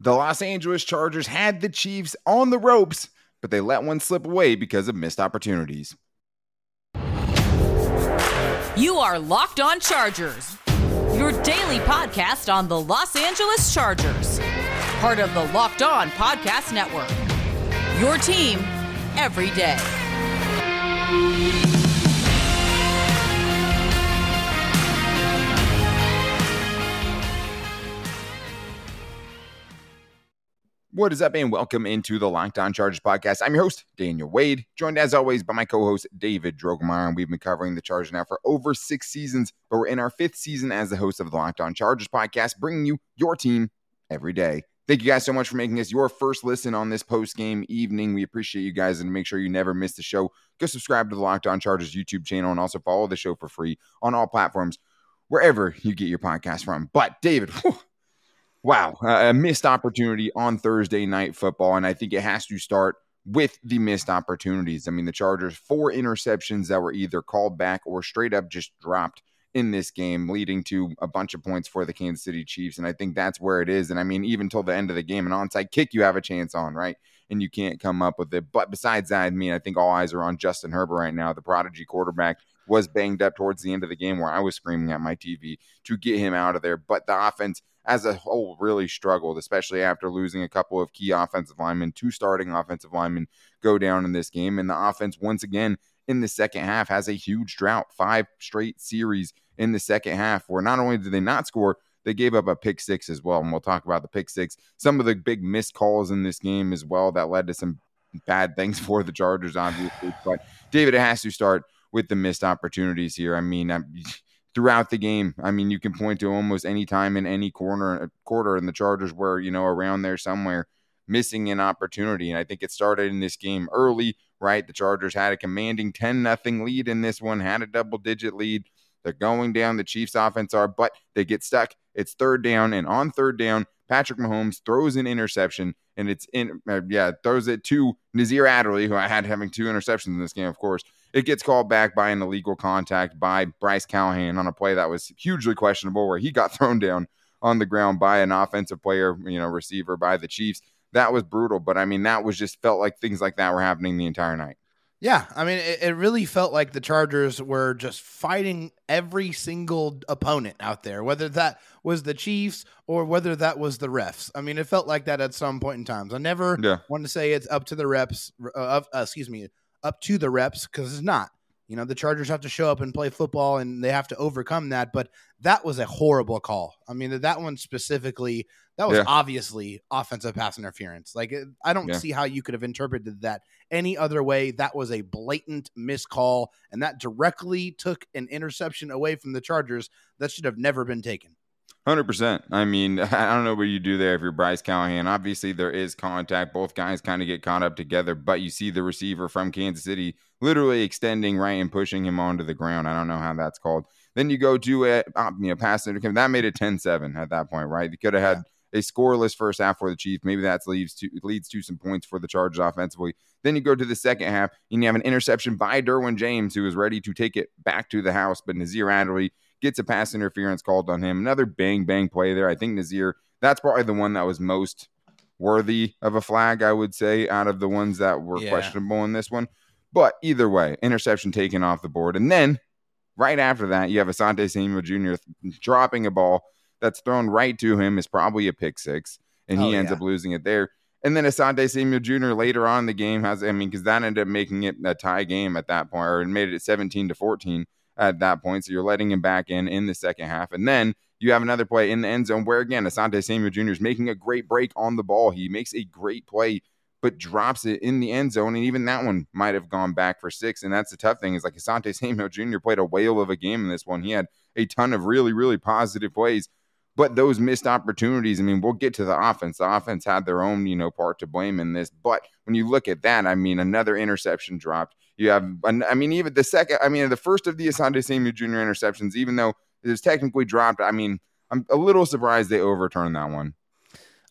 The Los Angeles Chargers had the Chiefs on the ropes, but they let one slip away because of missed opportunities. You are Locked On Chargers, your daily podcast on the Los Angeles Chargers, part of the Locked On Podcast Network. Your team every day. What is up, and welcome into the Locked On Chargers podcast. I'm your host, Daniel Wade, joined as always by my co host, David Drogemeyer. And we've been covering the Chargers now for over six seasons, but we're in our fifth season as the host of the Locked On Chargers podcast, bringing you your team every day. Thank you guys so much for making us your first listen on this post game evening. We appreciate you guys and make sure you never miss the show. Go subscribe to the Locked On Chargers YouTube channel and also follow the show for free on all platforms, wherever you get your podcast from. But, David, whew, Wow, a missed opportunity on Thursday night football. And I think it has to start with the missed opportunities. I mean, the Chargers, four interceptions that were either called back or straight up just dropped in this game, leading to a bunch of points for the Kansas City Chiefs. And I think that's where it is. And I mean, even till the end of the game, an onside kick you have a chance on, right? And you can't come up with it. But besides that, I mean, I think all eyes are on Justin Herbert right now, the prodigy quarterback was banged up towards the end of the game where I was screaming at my TV to get him out of there. But the offense as a whole really struggled, especially after losing a couple of key offensive linemen. Two starting offensive linemen go down in this game. And the offense, once again, in the second half, has a huge drought. Five straight series in the second half where not only did they not score, they gave up a pick six as well. And we'll talk about the pick six, some of the big missed calls in this game as well that led to some bad things for the Chargers, obviously. But David, it has to start with the missed opportunities here. I mean, I'm, throughout the game. I mean, you can point to almost any time in any corner quarter, and the Chargers were, you know, around there somewhere missing an opportunity. And I think it started in this game early, right? The Chargers had a commanding 10 nothing lead in this one, had a double digit lead. They're going down. The Chiefs offense are, but they get stuck. It's third down, and on third down, Patrick Mahomes throws an interception, and it's in, uh, yeah, throws it to Nasir Adderley, who I had having two interceptions in this game, of course. It gets called back by an illegal contact by Bryce Callahan on a play that was hugely questionable, where he got thrown down on the ground by an offensive player, you know, receiver by the Chiefs. That was brutal, but I mean, that was just felt like things like that were happening the entire night. Yeah, I mean, it, it, really felt like the Chargers were just fighting every single opponent out there, whether that was the Chiefs or whether that was the refs. I mean, it felt like that at some point in times. I never yeah. want to say it's up to the reps, uh, uh, excuse me, up to the reps because it's not. You know, the Chargers have to show up and play football and they have to overcome that. But that was a horrible call. I mean, that one specifically, that was yeah. obviously offensive pass interference. Like, I don't yeah. see how you could have interpreted that any other way. That was a blatant miscall, and that directly took an interception away from the Chargers that should have never been taken. Hundred percent. I mean, I don't know what you do there if you're Bryce Callahan. Obviously, there is contact. Both guys kind of get caught up together, but you see the receiver from Kansas City literally extending right and pushing him onto the ground. I don't know how that's called. Then you go to it, uh, you know, pass interference. That made it 10-7 at that point, right? You could have had a scoreless first half for the Chiefs. Maybe that leads to leads to some points for the Chargers offensively. Then you go to the second half, and you have an interception by Derwin James, who is ready to take it back to the house, but Nasir Adderley gets a pass interference called on him. Another bang bang play there. I think Nasir, that's probably the one that was most worthy of a flag, I would say, out of the ones that were yeah. questionable in this one. But either way, interception taken off the board. And then right after that, you have Asante Samuel Jr. dropping a ball that's thrown right to him is probably a pick six, and he oh, ends yeah. up losing it there. And then Asante Samuel Jr. later on in the game has, I mean, because that ended up making it a tie game at that point, or it made it 17 to 14 at that point. So you're letting him back in in the second half. And then you have another play in the end zone where, again, Asante Samuel Jr. is making a great break on the ball. He makes a great play, but drops it in the end zone. And even that one might have gone back for six. And that's the tough thing is like Asante Samuel Jr. played a whale of a game in this one. He had a ton of really, really positive plays. But those missed opportunities, I mean, we'll get to the offense. The offense had their own, you know, part to blame in this. But when you look at that, I mean, another interception dropped. You have, I mean, even the second, I mean, the first of the Asante Samuel Jr. interceptions, even though it was technically dropped, I mean, I'm a little surprised they overturned that one.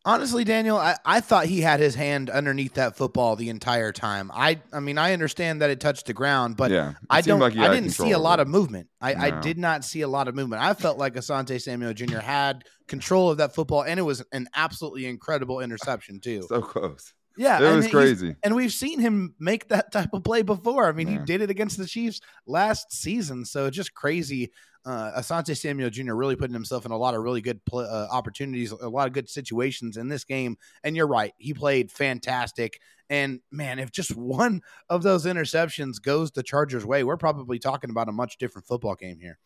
Honestly, Daniel, I, I thought he had his hand underneath that football the entire time. I I mean, I understand that it touched the ground, but yeah, I don't. like I didn't see a lot of movement. I, I did not see a lot of movement. I felt like Asante Samuel Jr. had control of that football, and it was an absolutely incredible interception too. so close. Yeah, It and was crazy. And we've seen him make that type of play before. I mean, he did it against the Chiefs last season. So just crazy. Uh, Asante Samuel Jr. really putting himself in a lot of really good pl- uh, opportunities, a lot of good situations in this game. And you're right, he played fantastic. And man, if just one of those interceptions goes the Chargers' way, we're probably talking about a much different football game here.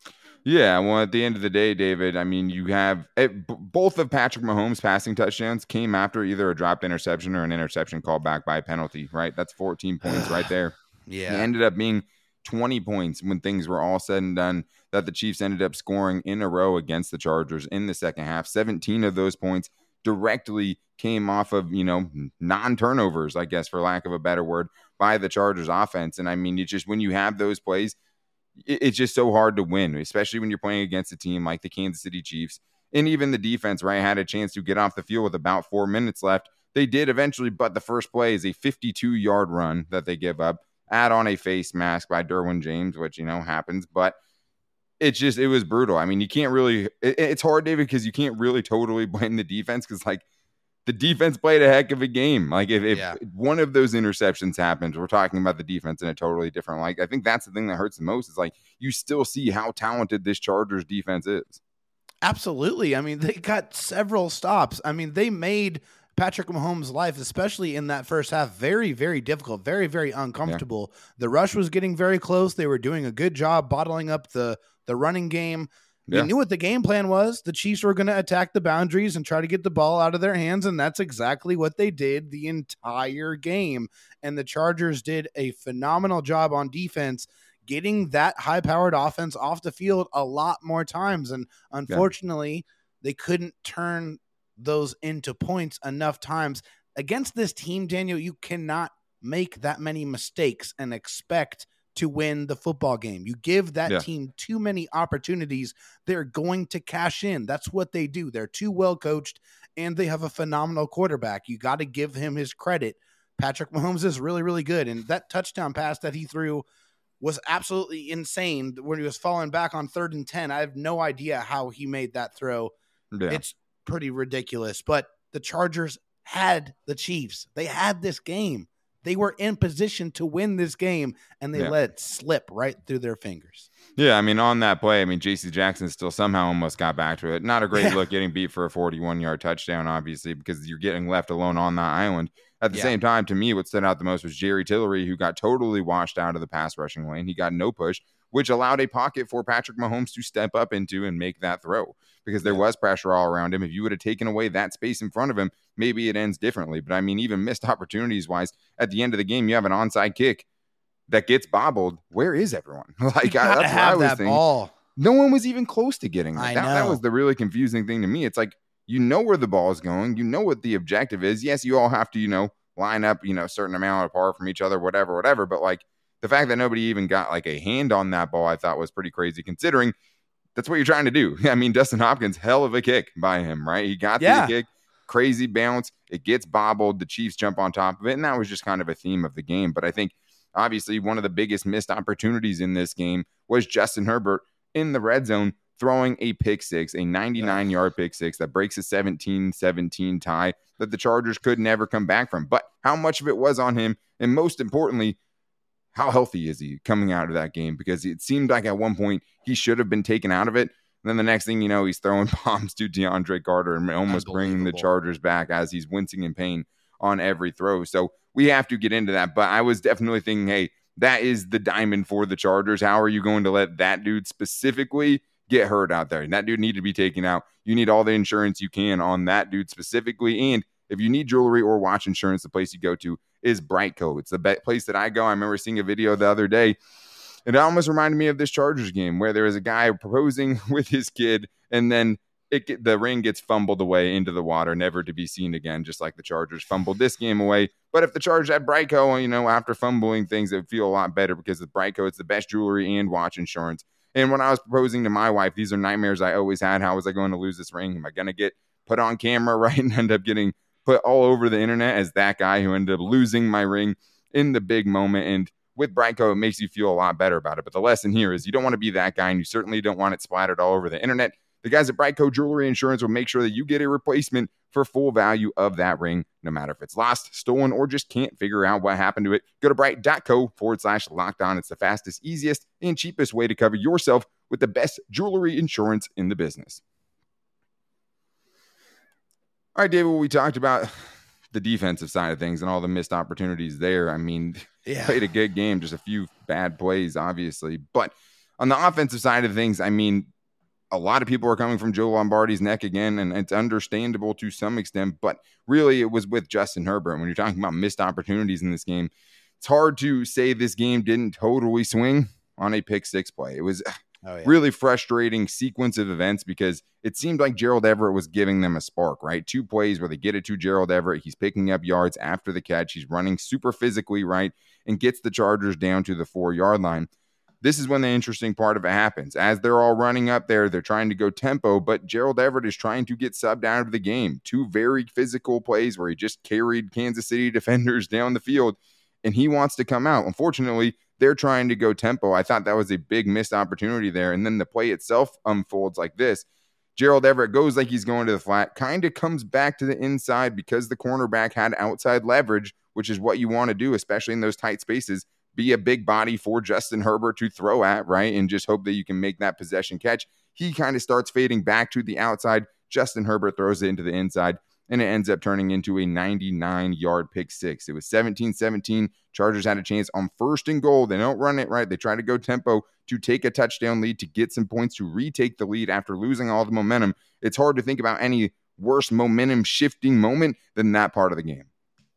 Yeah, well, at the end of the day, David, I mean, you have it, b- both of Patrick Mahomes' passing touchdowns came after either a dropped interception or an interception called back by a penalty, right? That's 14 points right there. Yeah. It ended up being 20 points when things were all said and done that the Chiefs ended up scoring in a row against the Chargers in the second half. 17 of those points directly came off of, you know, non turnovers, I guess, for lack of a better word, by the Chargers offense. And I mean, it's just when you have those plays, it's just so hard to win, especially when you're playing against a team like the Kansas City Chiefs. And even the defense, right, had a chance to get off the field with about four minutes left. They did eventually, but the first play is a 52 yard run that they give up. Add on a face mask by Derwin James, which, you know, happens. But it's just, it was brutal. I mean, you can't really, it, it's hard, David, because you can't really totally blame the defense because, like, the defense played a heck of a game. Like, if, if Yeah. one of those interceptions happens, we're talking about the defense in a totally different light. I think that's the thing that hurts the most is like, you still see how talented this Chargers defense is. Absolutely. I mean, they got several stops. I mean, they made Patrick Mahomes' life, especially in that first half, very, very difficult, very, very uncomfortable. The rush was getting very close. They were doing a good job bottling up the the running game. Yeah. You knew what the game plan was. The Chiefs were going to attack the boundaries and try to get the ball out of their hands, and that's exactly what they did the entire game. And the Chargers did a phenomenal job on defense getting that high-powered offense off the field a lot more times and unfortunately they couldn't turn those into points enough times against this team Daniel you cannot make that many mistakes and expect to win the football game you give that Yeah. team too many opportunities they're going to cash in that's what they do they're too well coached and they have a phenomenal quarterback you got to give him his credit Patrick Mahomes is really really good and that touchdown pass that he threw was absolutely insane when he was falling back on third and 10. I have no idea how he made that throw. Yeah. It's pretty ridiculous. But the Chargers had the Chiefs. They had this game. They were in position to win this game, and they Yeah. let it slip right through their fingers. Yeah, I mean, on that play, I mean, JC Jackson still somehow almost got back to it. Not a great Yeah. look getting beat for a 41 yard touchdown, obviously, because you're getting left alone on that island. At the Yeah. same time, to me, what stood out the most was Jerry Tillery, who got totally washed out of the pass rushing lane. He got no push, which allowed a pocket for Patrick Mahomes to step up into and make that throw because there was pressure all around him. If you would have taken away that space in front of him, maybe it ends differently. But I mean, even missed opportunities wise, at the end of the game, you have an onside kick that gets bobbled. Where is everyone? like, I, that's what I was that thinking ball. no one was even close to getting That, that was the really confusing thing to me. It's like you know where the ball is going, you know what the objective is. Yes, you all have to, you know, line up, you know, a certain amount apart from each other, whatever, whatever. But like the fact that nobody even got like a hand on that ball, I thought was pretty crazy considering that's what you're trying to do. I mean, Dustin Hopkins, hell of a kick by him, right? He got Yeah. the kick, crazy bounce, it gets bobbled, the Chiefs jump on top of it, and that was just kind of a theme of the game. But I think obviously one of the biggest missed opportunities in this game was Justin Herbert in the red zone throwing a pick six, a 99 yard pick six that breaks a 17 17 tie that the Chargers could never come back from. But how much of it was on him? And most importantly, how healthy is he coming out of that game? Because it seemed like at one point he should have been taken out of it. And then the next thing you know, he's throwing bombs to DeAndre Carter and almost bringing the Chargers back as he's wincing in pain on every throw. So we have to get into that. But I was definitely thinking, hey, that is the diamond for the Chargers. How are you going to let that dude specifically get hurt out there? And that dude need to be taken out. You need all the insurance you can on that dude specifically. And if you need jewelry or watch insurance, the place you go to is BriteCo. It's the be- place that I go. I remember seeing a video the other day. It almost reminded me of this Chargers game where there was a guy proposing with his kid, and then it the ring gets fumbled away into the water, never to be seen again, just like the Chargers fumbled this game away. But if the Chargers had BriteCo, you know, after fumbling things, it would feel a lot better because with BriteCo, it's the best jewelry and watch insurance. And when I was proposing to my wife, these are nightmares I always had. How was I going to lose this ring? Am I going to get put on camera, right, and end up getting put all over the internet as that guy who ended up losing my ring in the big moment. And with BriteCo, it makes you feel a lot better about it. But the lesson here is you don't want to be that guy, and you certainly don't want it splattered all over the internet. The guys at BriteCo Jewelry Insurance will make sure that you get a replacement for full value of that ring, no matter if it's lost, stolen, or just can't figure out what happened to it. Go to brite.co forward slash locked on. It's the fastest, easiest, and cheapest way to cover yourself with the best jewelry insurance in the business. All right, David, we talked about the defensive side of things and all the missed opportunities there. I mean, yeah. played a good game, just a few bad plays, obviously. But on the offensive side of things, I mean, a lot of people are coming from Joe Lombardi's neck again, and it's understandable to some extent. But really, it was with Justin Herbert. When you're talking about missed opportunities in this game, it's hard to say this game didn't totally swing on a pick six play. It was oh, yeah. really frustrating sequence of events because it seemed like Gerald Everett was giving them a spark, right? Two plays where they get it to Gerald Everett. He's picking up yards after the catch. He's running super physically, right? And gets the Chargers down to the four yard line this is when the interesting part of it happens. As they're all running up there, they're trying to go tempo, but Gerald Everett is trying to get subbed out of the game. Two very physical plays where he just carried Kansas City defenders down the field and he wants to come out. Unfortunately, they're trying to go tempo. I thought that was a big missed opportunity there. And then the play itself unfolds like this. Gerald Everett goes like he's going to the flat, kind of comes back to the inside because the cornerback had outside leverage, which is what you want to do, especially in those tight spaces be a big body for Justin Herbert to throw at, right? And just hope that you can make that possession catch. He kind of starts fading back to the outside. Justin Herbert throws it into the inside, and it ends up turning into a 99 yard pick six. It was 17 17. Chargers had a chance on first and goal. They don't run it right. They try to go tempo to take a touchdown lead to get some points to retake the lead after losing all the momentum. It's hard to think about any worse momentum shifting moment than that part of the game.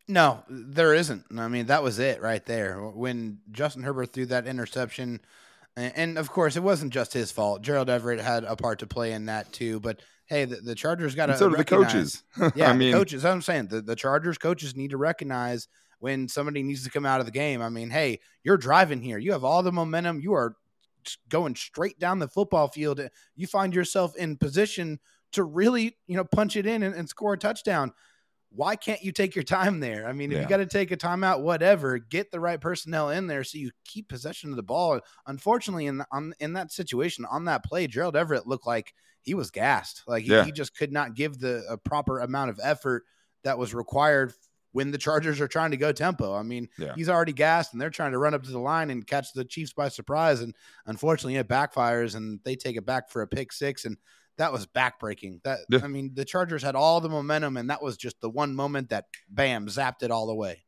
No, there isn't. I mean, that was it right there. When Justin Herbert threw that interception, and of course, it wasn't just his fault. Gerald Everett had a part to play in that too. But hey, the, the Chargers got to. So do the coaches. yeah, I mean, the coaches. I'm saying the, the Chargers coaches need to recognize when somebody needs to come out of the game. I mean, hey, you're driving here. You have all the momentum. You are going straight down the football field. You find yourself in position to really, you know, punch it in and, and score a touchdown why can't you take your time there? I mean, if yeah. you got to take a timeout, whatever, get the right personnel in there so you keep possession of the ball. Unfortunately, in on, in that situation on that play, Gerald Everett looked like he was gassed. Like yeah. he, he, just could not give the proper amount of effort that was required when the Chargers are trying to go tempo. I mean, yeah. he's already gassed and they're trying to run up to the line and catch the Chiefs by surprise. And unfortunately, it backfires and they take it back for a pick six. And that was backbreaking. That yeah. I mean, the Chargers had all the momentum, and that was just the one moment that bam zapped it all away.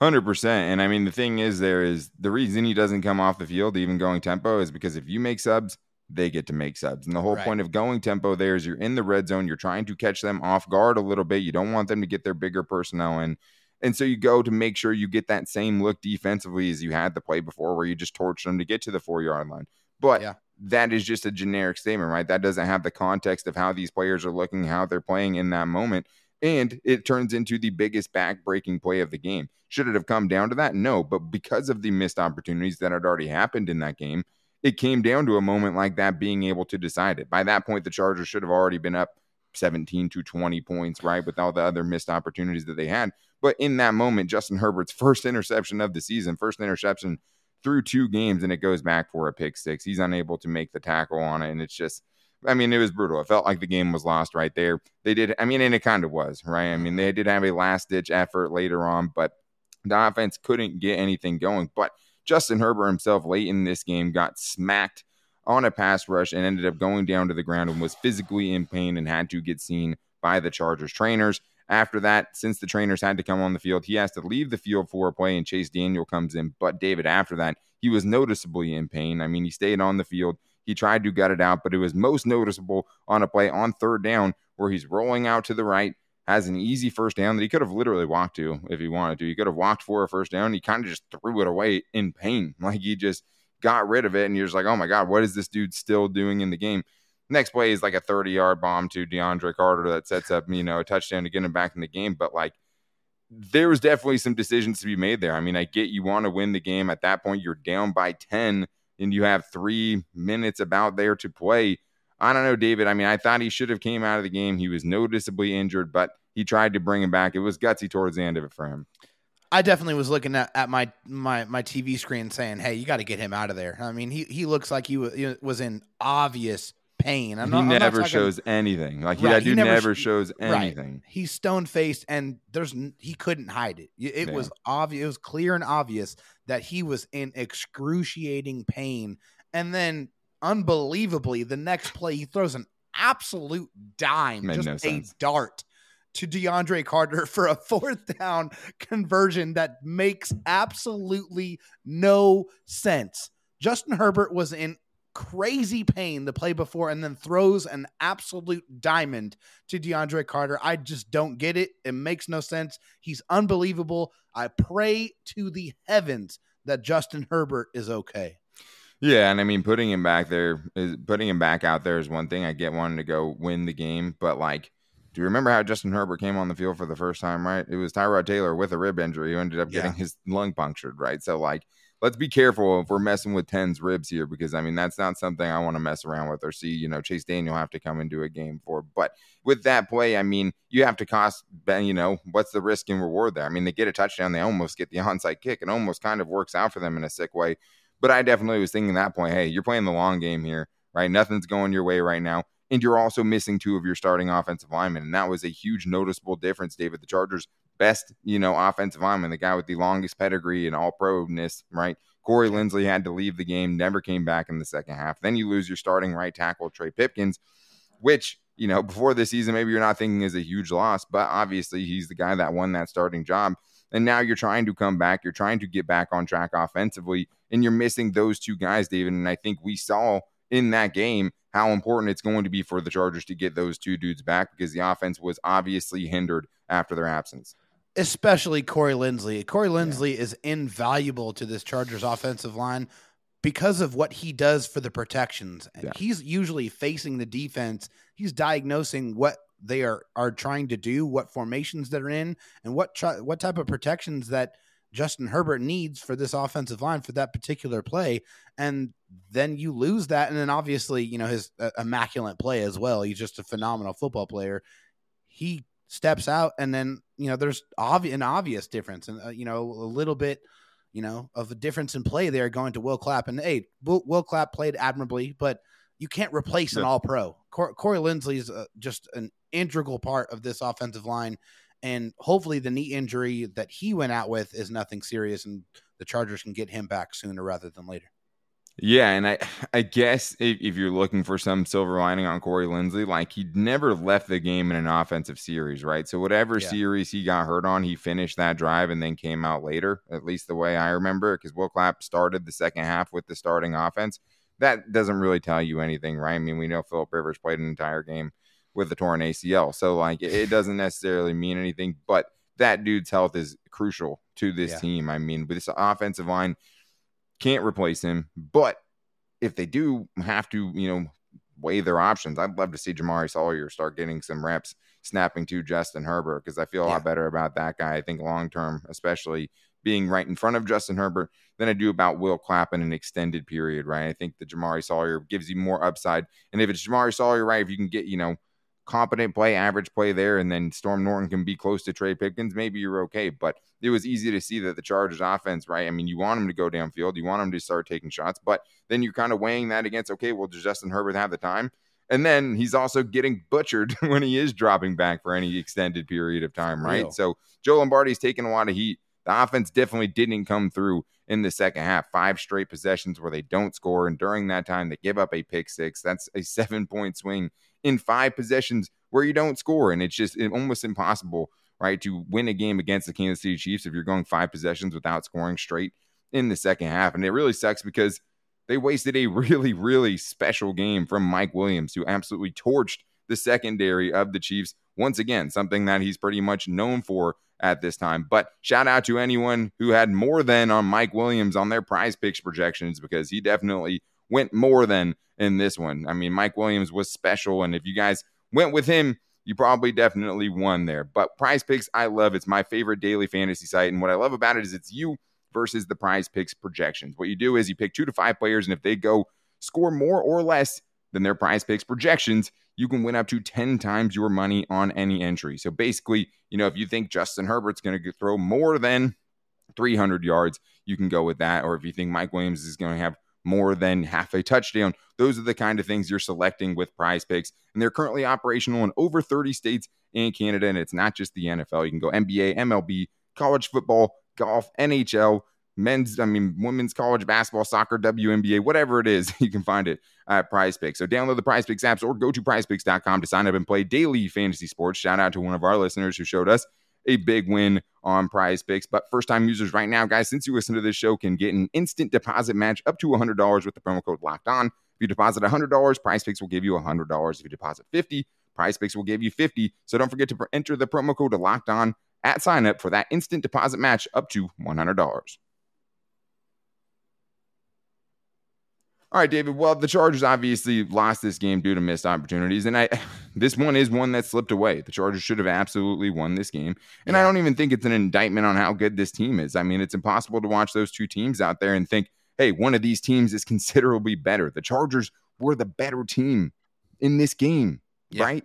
Hundred percent. And I mean, the thing is, there is the reason he doesn't come off the field, even going tempo, is because if you make subs, they get to make subs. And the whole right. point of going tempo there is you're in the red zone, you're trying to catch them off guard a little bit. You don't want them to get their bigger personnel in. And so you go to make sure you get that same look defensively as you had the play before, where you just torch them to get to the four yard line. But yeah that is just a generic statement, right? That doesn't have the context of how these players are looking, how they're playing in that moment. And it turns into the biggest back-breaking play of the game. Should it have come down to that? No. But because of the missed opportunities that had already happened in that game, it came down to a moment like that being able to decide it. By that point, the Chargers should have already been up 17 to 20 points, right? With all the other missed opportunities that they had. But in that moment, Justin Herbert's first interception of the season, first interception through two games and it goes back for a pick six. He's unable to make the tackle on it. And it's just, I mean, it was brutal. It felt like the game was lost right there. They did, I mean, and it kind of was, right? I mean, they did have a last ditch effort later on, but the offense couldn't get anything going. But Justin Herbert himself, late in this game, got smacked on a pass rush and ended up going down to the ground and was physically in pain and had to get seen by the Chargers trainers. After that, since the trainers had to come on the field, he has to leave the field for a play, and Chase Daniel comes in. But David, after that, he was noticeably in pain. I mean, he stayed on the field. He tried to gut it out, but it was most noticeable on a play on third down where he's rolling out to the right, has an easy first down that he could have literally walked to if he wanted to. He could have walked for a first down. He kind of just threw it away in pain. Like he just got rid of it. And you're just like, oh my God, what is this dude still doing in the game? Next play is like a 30 yard bomb to DeAndre Carter that sets up, you know, a touchdown to get him back in the game. But like, there was definitely some decisions to be made there. I mean, I get you want to win the game. At that point, you're down by 10 and you have three minutes about there to play. I don't know, David. I mean, I thought he should have came out of the game. He was noticeably injured, but he tried to bring him back. It was gutsy towards the end of it for him. I definitely was looking at, at my my my TV screen saying, "Hey, you got to get him out of there." I mean, he he looks like he was in obvious pain. I'm he not, never talking, shows anything. Like right, that dude never, never, shows anything. Right. He's stone faced, and there's he couldn't hide it. It yeah. was obvious. It was clear and obvious that he was in excruciating pain. And then, unbelievably, the next play he throws an absolute dime, Made just no a sense. dart to DeAndre Carter for a fourth down conversion that makes absolutely no sense. Justin Herbert was in crazy pain the play before and then throws an absolute diamond to DeAndre Carter. I just don't get it. It makes no sense. He's unbelievable. I pray to the heavens that Justin Herbert is okay. Yeah, and I mean putting him back there is putting him back out there is one thing. I get wanting to go win the game, but like do you remember how Justin Herbert came on the field for the first time, right? It was Tyrod Taylor with a rib injury who ended up getting yeah. his lung punctured, right? So, like, let's be careful if we're messing with 10's ribs here because, I mean, that's not something I want to mess around with or see, you know, Chase Daniel have to come into a game for. But with that play, I mean, you have to cost, uh, you know, what's the risk and reward there? I mean, they get a touchdown, they almost get the onside kick. and almost kind of works out for them in a sick way. But I definitely was thinking that point, hey, you're playing the long game here, right? Nothing's going your way right now and you're also missing two of your starting offensive linemen. And that was a huge noticeable difference, David. The Chargers' best, you know, offensive lineman, the guy with the longest pedigree and all pro ness, right? Corey Linsley had to leave the game, never came back in the second half. Then you lose your starting right tackle, Trey Pipkins, which, you know, before the season, maybe you're not thinking is a huge loss, but obviously he's the guy that won that starting job. And now you're trying to come back. You're trying to get back on track offensively, and you're missing those two guys, David. And I think we saw in that game how important it's going to be for the Chargers to get those two dudes back because the offense was obviously hindered after their absence. Especially Corey Linsley. Corey Linsley yeah. is invaluable to this Chargers offensive line because of what he does for the protections. Yeah. He's usually facing the defense. He's diagnosing what they are are trying to do, what formations they're in, and what what type of protections that – Justin Herbert needs for this offensive line for that particular play. And then you lose that. And then obviously, you know, his uh, immaculate play as well. He's just a phenomenal football player. He steps out, and then, you know, there's obvi- an obvious difference and, uh, you know, a little bit, you know, of a difference in play there going to Will Clapp. And hey, Will, Will Clapp played admirably, but you can't replace an all pro. Cor- Corey Linsley is uh, just an integral part of this offensive line and hopefully the knee injury that he went out with is nothing serious and the Chargers can get him back sooner rather than later. Yeah, and I I guess if, if, you're looking for some silver lining on Corey Linsley, like he never left the game in an offensive series, right? So whatever yeah. series he got hurt on, he finished that drive and then came out later, at least the way I remember, because Will Clapp started the second half with the starting offense. That doesn't really tell you anything, right? I mean, we know Philip Rivers played an entire game with a torn ACL. So like it doesn't necessarily mean anything, but that dude's health is crucial to this yeah. team. I mean, with this offensive line can't replace him, but if they do have to, you know, weigh their options, I'd love to see Jamaree Salyer start getting some reps snapping to Justin Herbert because I feel a yeah. lot better about that guy. I think long term, especially being right in front of Justin Herbert than I do about Will Clapp in an extended period, right? I think the Jamaree Salyer gives you more upside. And if it's Jamari Sawyer, right, if you can get, you know, competent play, average play there, and then Storm Norton can be close to Trey Pipkins, maybe you're okay. But it was easy to see that the Chargers offense, right? I mean, you want him to go downfield, you want him to start taking shots, but then you're kind of weighing that against, okay, well, does Justin Herbert have the time? And then he's also getting butchered when he is dropping back for any extended period of time, right? Real. So Joe Lombardi's taking a lot of heat. The offense definitely didn't come through in the second half. Five straight possessions where they don't score. And during that time, they give up a pick six. That's a seven point swing in five possessions where you don't score. And it's just almost impossible, right, to win a game against the Kansas City Chiefs if you're going five possessions without scoring straight in the second half. And it really sucks because they wasted a really, really special game from Mike Williams, who absolutely torched the secondary of the Chiefs. Once again, something that he's pretty much known for at this time. But shout out to anyone who had more than on Mike Williams on their PrizePicks projections because he definitely went more than in this one. I mean, Mike Williams was special. And if you guys went with him, you probably definitely won there. But PrizePicks, I love. It's my favorite daily fantasy site. And what I love about it is it's you versus the PrizePicks projections. What you do is you pick two to five players, and if they go score more or less than their PrizePicks projections, you can win up to 10 times your money on any entry. So basically, you know, if you think Justin Herbert's going to throw more than 300 yards, you can go with that. Or if you think Mike Williams is going to have more than half a touchdown, those are the kind of things you're selecting with PrizePicks. And they're currently operational in over 30 states in Canada. And it's not just the NFL. You can go NBA, MLB, college football, golf, NHL, men's, I mean, women's college basketball, soccer, WNBA, whatever it is, you can find it at PrizePicks. So download the PrizePicks apps or go to prizepicks.com to sign up and play daily fantasy sports. Shout out to one of our listeners who showed us a big win on PrizePicks. But first time users right now, guys, since you listen to this show, can get an instant deposit match up to $100 with the promo code locked on. If you deposit $100, PrizePicks will give you $100. If you deposit 50 PrizePicks will give you 50 So don't forget to enter the promo code locked on at sign up for that instant deposit match up to $100. All right, David. Well, the Chargers obviously lost this game due to missed opportunities, and I this one is one that slipped away. The Chargers should have absolutely won this game, and yeah. I don't even think it's an indictment on how good this team is. I mean, it's impossible to watch those two teams out there and think, "Hey, one of these teams is considerably better." The Chargers were the better team in this game, yeah. right?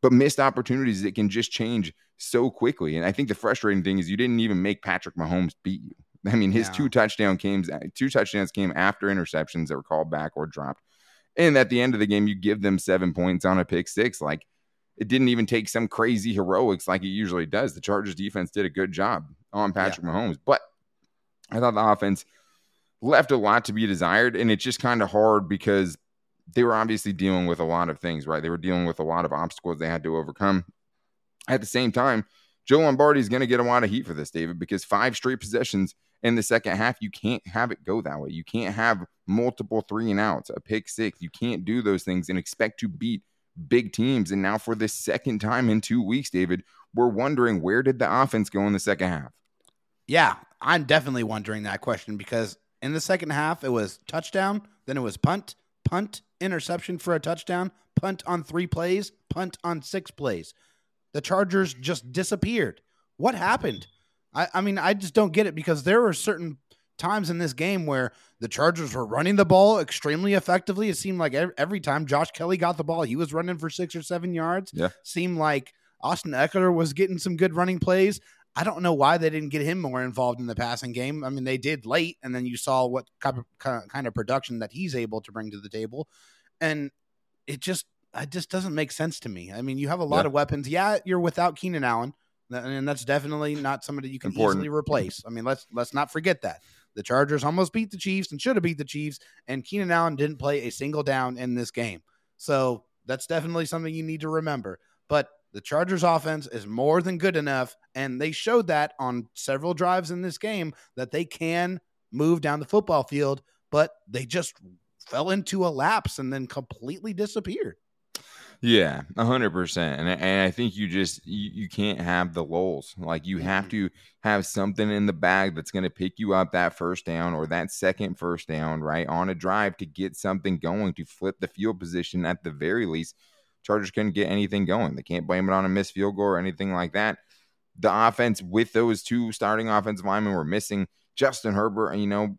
But missed opportunities that can just change so quickly, and I think the frustrating thing is you didn't even make Patrick Mahomes beat you. I mean, his yeah. two touchdown games, uh, two touchdowns came after interceptions that were called back or dropped. And at the end of the game, you give them seven points on a pick six. Like it didn't even take some crazy heroics like it usually does. The Chargers defense did a good job on Patrick yeah. Mahomes, but I thought the offense left a lot to be desired. And it's just kind of hard because they were obviously dealing with a lot of things, right? They were dealing with a lot of obstacles they had to overcome. At the same time, Joe Lombardi is going to get a lot of heat for this, David, because five straight possessions in the second half, you can't have it go that way. You can't have multiple three and outs, a pick six. You can't do those things and expect to beat big teams. And now, for the second time in two weeks, David, we're wondering where did the offense go in the second half? Yeah, I'm definitely wondering that question because in the second half, it was touchdown, then it was punt, punt, interception for a touchdown, punt on three plays, punt on six plays. The Chargers just disappeared. What happened? I, I mean, I just don't get it because there were certain times in this game where the Chargers were running the ball extremely effectively. It seemed like every, every time Josh Kelley got the ball, he was running for six or seven yards. Yeah. Seemed like Austin Ekeler was getting some good running plays. I don't know why they didn't get him more involved in the passing game. I mean, they did late, and then you saw what kind of, kind of production that he's able to bring to the table, and it just it just doesn't make sense to me. I mean, you have a lot yeah. of weapons. Yeah, you're without Keenan Allen, and that's definitely not somebody you can Important. easily replace. I mean, let's let's not forget that the Chargers almost beat the Chiefs and should have beat the Chiefs, and Keenan Allen didn't play a single down in this game. So that's definitely something you need to remember. But the Chargers offense is more than good enough, and they showed that on several drives in this game that they can move down the football field, but they just fell into a lapse and then completely disappeared. Yeah, hundred percent. And and I think you just you, you can't have the lulls. Like you have mm-hmm. to have something in the bag that's going to pick you up that first down or that second first down, right, on a drive to get something going to flip the field position at the very least. Chargers couldn't get anything going. They can't blame it on a missed field goal or anything like that. The offense with those two starting offensive linemen were missing. Justin Herbert, you know,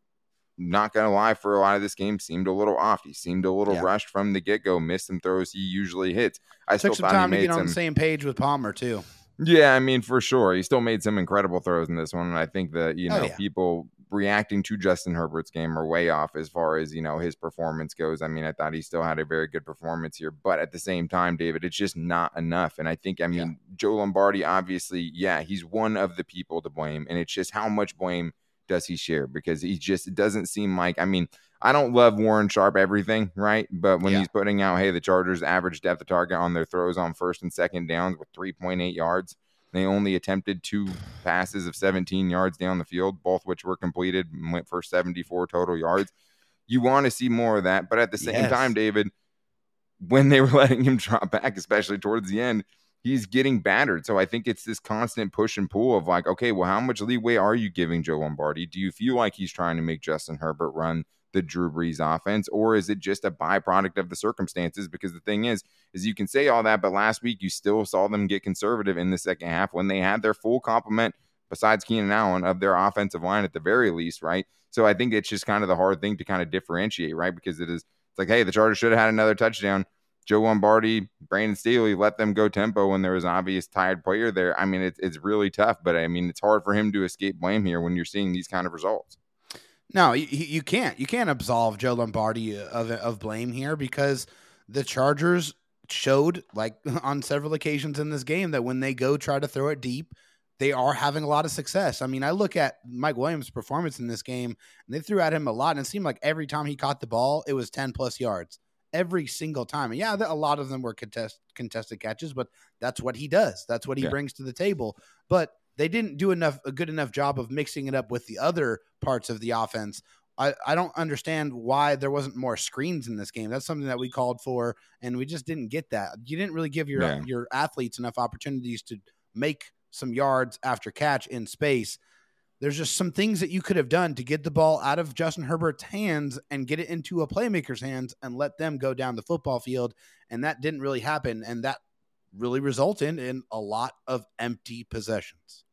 not gonna lie, for a lot of this game, seemed a little off. He seemed a little yeah. rushed from the get go. Missed some throws he usually hits. I took some time to get on some, the same page with Palmer too. Yeah, I mean for sure, he still made some incredible throws in this one, and I think that you oh, know oh, yeah. people reacting to Justin Herbert's game are way off as far as you know his performance goes. I mean, I thought he still had a very good performance here, but at the same time, David, it's just not enough. And I think, I mean, yeah. Joe Lombardi, obviously, yeah, he's one of the people to blame, and it's just how much blame does he share because he just it doesn't seem like I mean I don't love Warren Sharp everything right but when yeah. he's putting out hey the Chargers average depth of target on their throws on first and second downs with 3.8 yards they only attempted two passes of 17 yards down the field both which were completed and went for 74 total yards you want to see more of that but at the same yes. time David when they were letting him drop back especially towards the end he's getting battered. So I think it's this constant push and pull of like, okay, well, how much leeway are you giving Joe Lombardi? Do you feel like he's trying to make Justin Herbert run the Drew Brees offense, or is it just a byproduct of the circumstances? Because the thing is, is you can say all that, but last week you still saw them get conservative in the second half when they had their full complement, besides Keenan Allen, of their offensive line at the very least, right? So I think it's just kind of the hard thing to kind of differentiate, right? Because it is It's like, hey, the Chargers should have had another touchdown. Joe Lombardi, Brandon Staley let them go tempo when there was an obvious tired player there. I mean, it's it's really tough, but I mean, it's hard for him to escape blame here when you're seeing these kind of results. No, you, you can't. You can't absolve Joe Lombardi of of blame here because the Chargers showed, like on several occasions in this game, that when they go try to throw it deep, they are having a lot of success. I mean, I look at Mike Williams' performance in this game, and they threw at him a lot, and it seemed like every time he caught the ball, it was ten plus yards every single time. And yeah, a lot of them were contest, contested catches, but that's what he does. That's what he yeah. brings to the table. But they didn't do enough a good enough job of mixing it up with the other parts of the offense. I, I don't understand why there wasn't more screens in this game. That's something that we called for, and we just didn't get that. You didn't really give your yeah. your athletes enough opportunities to make some yards after catch in space. There's just some things that you could have done to get the ball out of Justin Herbert's hands and get it into a playmaker's hands and let them go down the football field. And that didn't really happen. And that really resulted in a lot of empty possessions.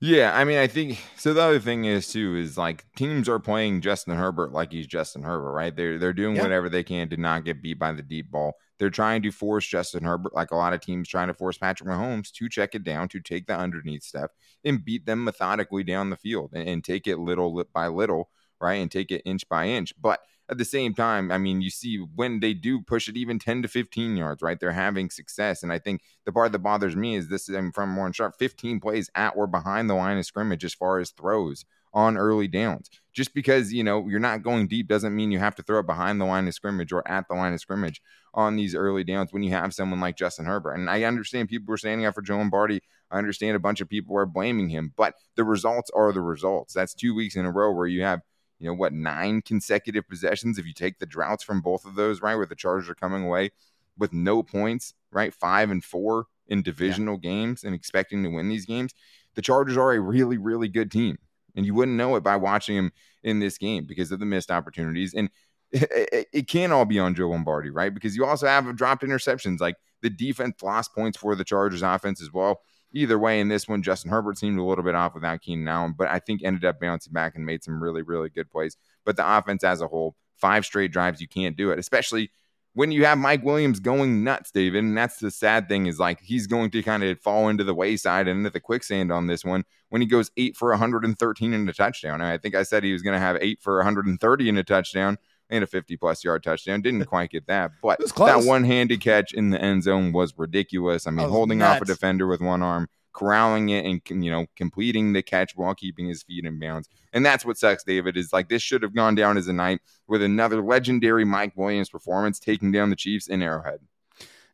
Yeah, I mean, I think so. The other thing is too is like teams are playing Justin Herbert like he's Justin Herbert, right? They're they're doing yeah. whatever they can to not get beat by the deep ball. They're trying to force Justin Herbert, like a lot of teams trying to force Patrick Mahomes to check it down, to take the underneath step and beat them methodically down the field and, and take it little by little, right? And take it inch by inch. But at the same time, I mean, you see when they do push it even 10 to 15 yards, right? They're having success. And I think the part that bothers me is this I'm from Warren Sharp 15 plays at or behind the line of scrimmage as far as throws on early downs. Just because, you know, you're not going deep doesn't mean you have to throw it behind the line of scrimmage or at the line of scrimmage on these early downs when you have someone like Justin Herbert. And I understand people were standing up for Joe Lombardi. I understand a bunch of people were blaming him, but the results are the results. That's two weeks in a row where you have, you know, what, nine consecutive possessions. If you take the droughts from both of those, right, where the Chargers are coming away with no points, right, five and four in divisional yeah. games and expecting to win these games, the Chargers are a really, really good team. And you wouldn't know it by watching them in this game because of the missed opportunities. And it, it can't all be on Joe Lombardi, right? Because you also have dropped interceptions. Like the defense lost points for the Chargers offense as well. Either way, in this one, Justin Herbert seemed a little bit off without Keenan Allen, but I think ended up bouncing back and made some really, really good plays. But the offense as a whole, five straight drives, you can't do it, especially when you have Mike Williams going nuts, David. And that's the sad thing is like he's going to kind of fall into the wayside and into the quicksand on this one when he goes eight for 113 in a touchdown. I think I said he was going to have eight for 130 in a touchdown and a 50 plus yard touchdown. Didn't quite get that, but that one handed catch in the end zone was ridiculous. I mean, holding nuts. off a defender with one arm corralling it and you know completing the catch while keeping his feet in bounds. And that's what sucks, David, is like this should have gone down as a night with another legendary Mike Williams performance taking down the Chiefs in Arrowhead.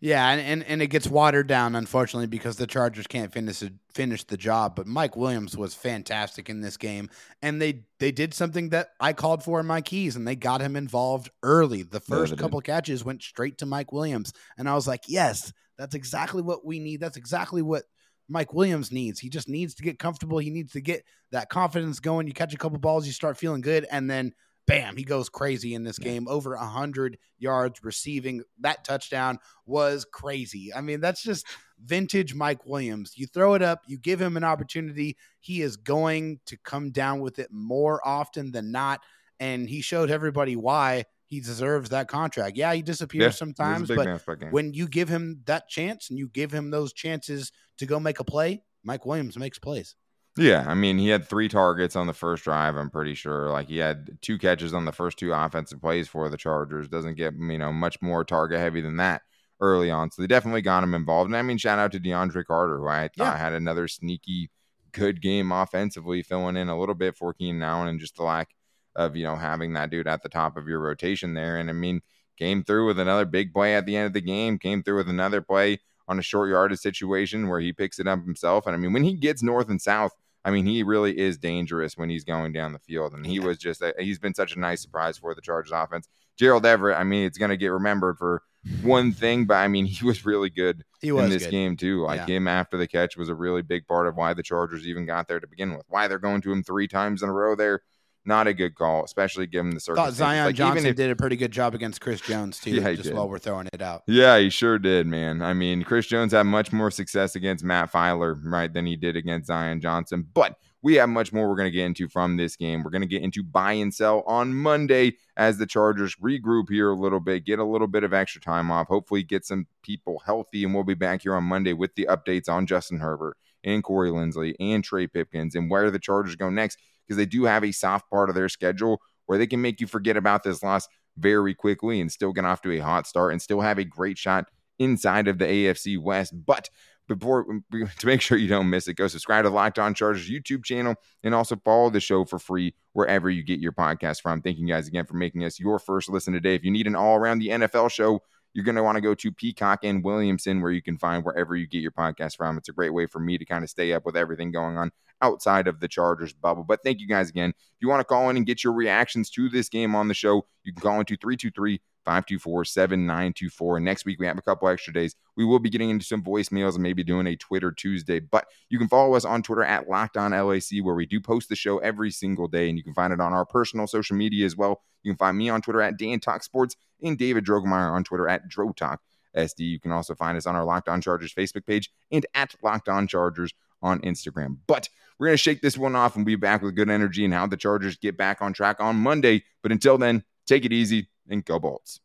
Yeah, and, and, and it gets watered down, unfortunately, because the Chargers can't finish finish the job. But Mike Williams was fantastic in this game, and they they did something that I called for in my keys, and they got him involved early. The first couple catches went straight to Mike Williams, and I was like, yes, that's exactly what we need. That's exactly what Mike Williams needs. He just needs to get comfortable. He needs to get that confidence going. You catch a couple balls, you start feeling good, and then bam, he goes crazy in this yeah. game. Over a hundred yards receiving. That touchdown was crazy. I mean, that's just vintage Mike Williams. You throw it up, you give him an opportunity. He is going to come down with it more often than not. And he showed everybody why he deserves that contract. Yeah, he disappears yeah, sometimes, but when you give him that chance and you give him those chances to go make a play, Mike Williams makes plays. Yeah, I mean, he had three targets on the first drive. I'm pretty sure. Like he had two catches on the first two offensive plays for the Chargers. Doesn't get you know much more target heavy than that early on. So they definitely got him involved. And I mean, shout out to DeAndre Carter, who I thought yeah. had another sneaky good game offensively, filling in a little bit for Keenan Allen and just the lack of you know having that dude at the top of your rotation there. And I mean, came through with another big play at the end of the game. Came through with another play on a short yardage situation where he picks it up himself. And I mean, when he gets north and south, I mean, he really is dangerous when he's going down the field. And he was just, a, he's been such a nice surprise for the Chargers offense. Gerald Everett, I mean, it's going to get remembered for one thing, but I mean, he was really good he was in this good. game, too. Like yeah. him after the catch was a really big part of why the Chargers even got there to begin with, why they're going to him three times in a row there not a good call, especially given the Thought. Zion Like, Johnson even if- did a pretty good job against Chris Jones too. Yeah, just did. while we're throwing it out. Yeah, he sure did, man. I mean, Chris Jones had much more success against Matt Feiler, right, than he did against Zion Johnson. But we have much more we're going to get into from this game. We're going to get into buy and sell on Monday as the Chargers regroup here a little bit, get a little bit of extra time off, hopefully get some people healthy, and we'll be back here on Monday with the updates on Justin Herbert and Corey Linsley and Trey Pipkins and where the Chargers go next because they do have a soft part of their schedule where they can make you forget about this loss very quickly and still get off to a hot start and still have a great shot inside of the AFC West. But before um, to make sure you don't miss it, go subscribe to the Locked On Chargers YouTube channel and also follow the show for free wherever you get your podcast from. Thank you guys again for making us your first listen today. If you need an all around the NFL show, you're going to want to go to Peacock and Williamson, where you can find wherever you get your podcast from. It's a great way for me to kind of stay up with everything going on outside of the Chargers bubble. But thank you guys again. If you want to call in and get your reactions to this game on the show, you can call into 323 524 7924. Next week, we have a couple extra days. We will be getting into some voicemails and maybe doing a Twitter Tuesday. But you can follow us on Twitter at Locked On LAC, where we do post the show every single day. And you can find it on our personal social media as well. You can find me on Twitter at Dan Talk Sports and David Drogemeyer on Twitter at Drotalk SD. You can also find us on our Locked On Chargers Facebook page and at Locked On Chargers on Instagram. But we're going to shake this one off and be back with good energy and how the Chargers get back on track on Monday. But until then, take it easy and go Bolts.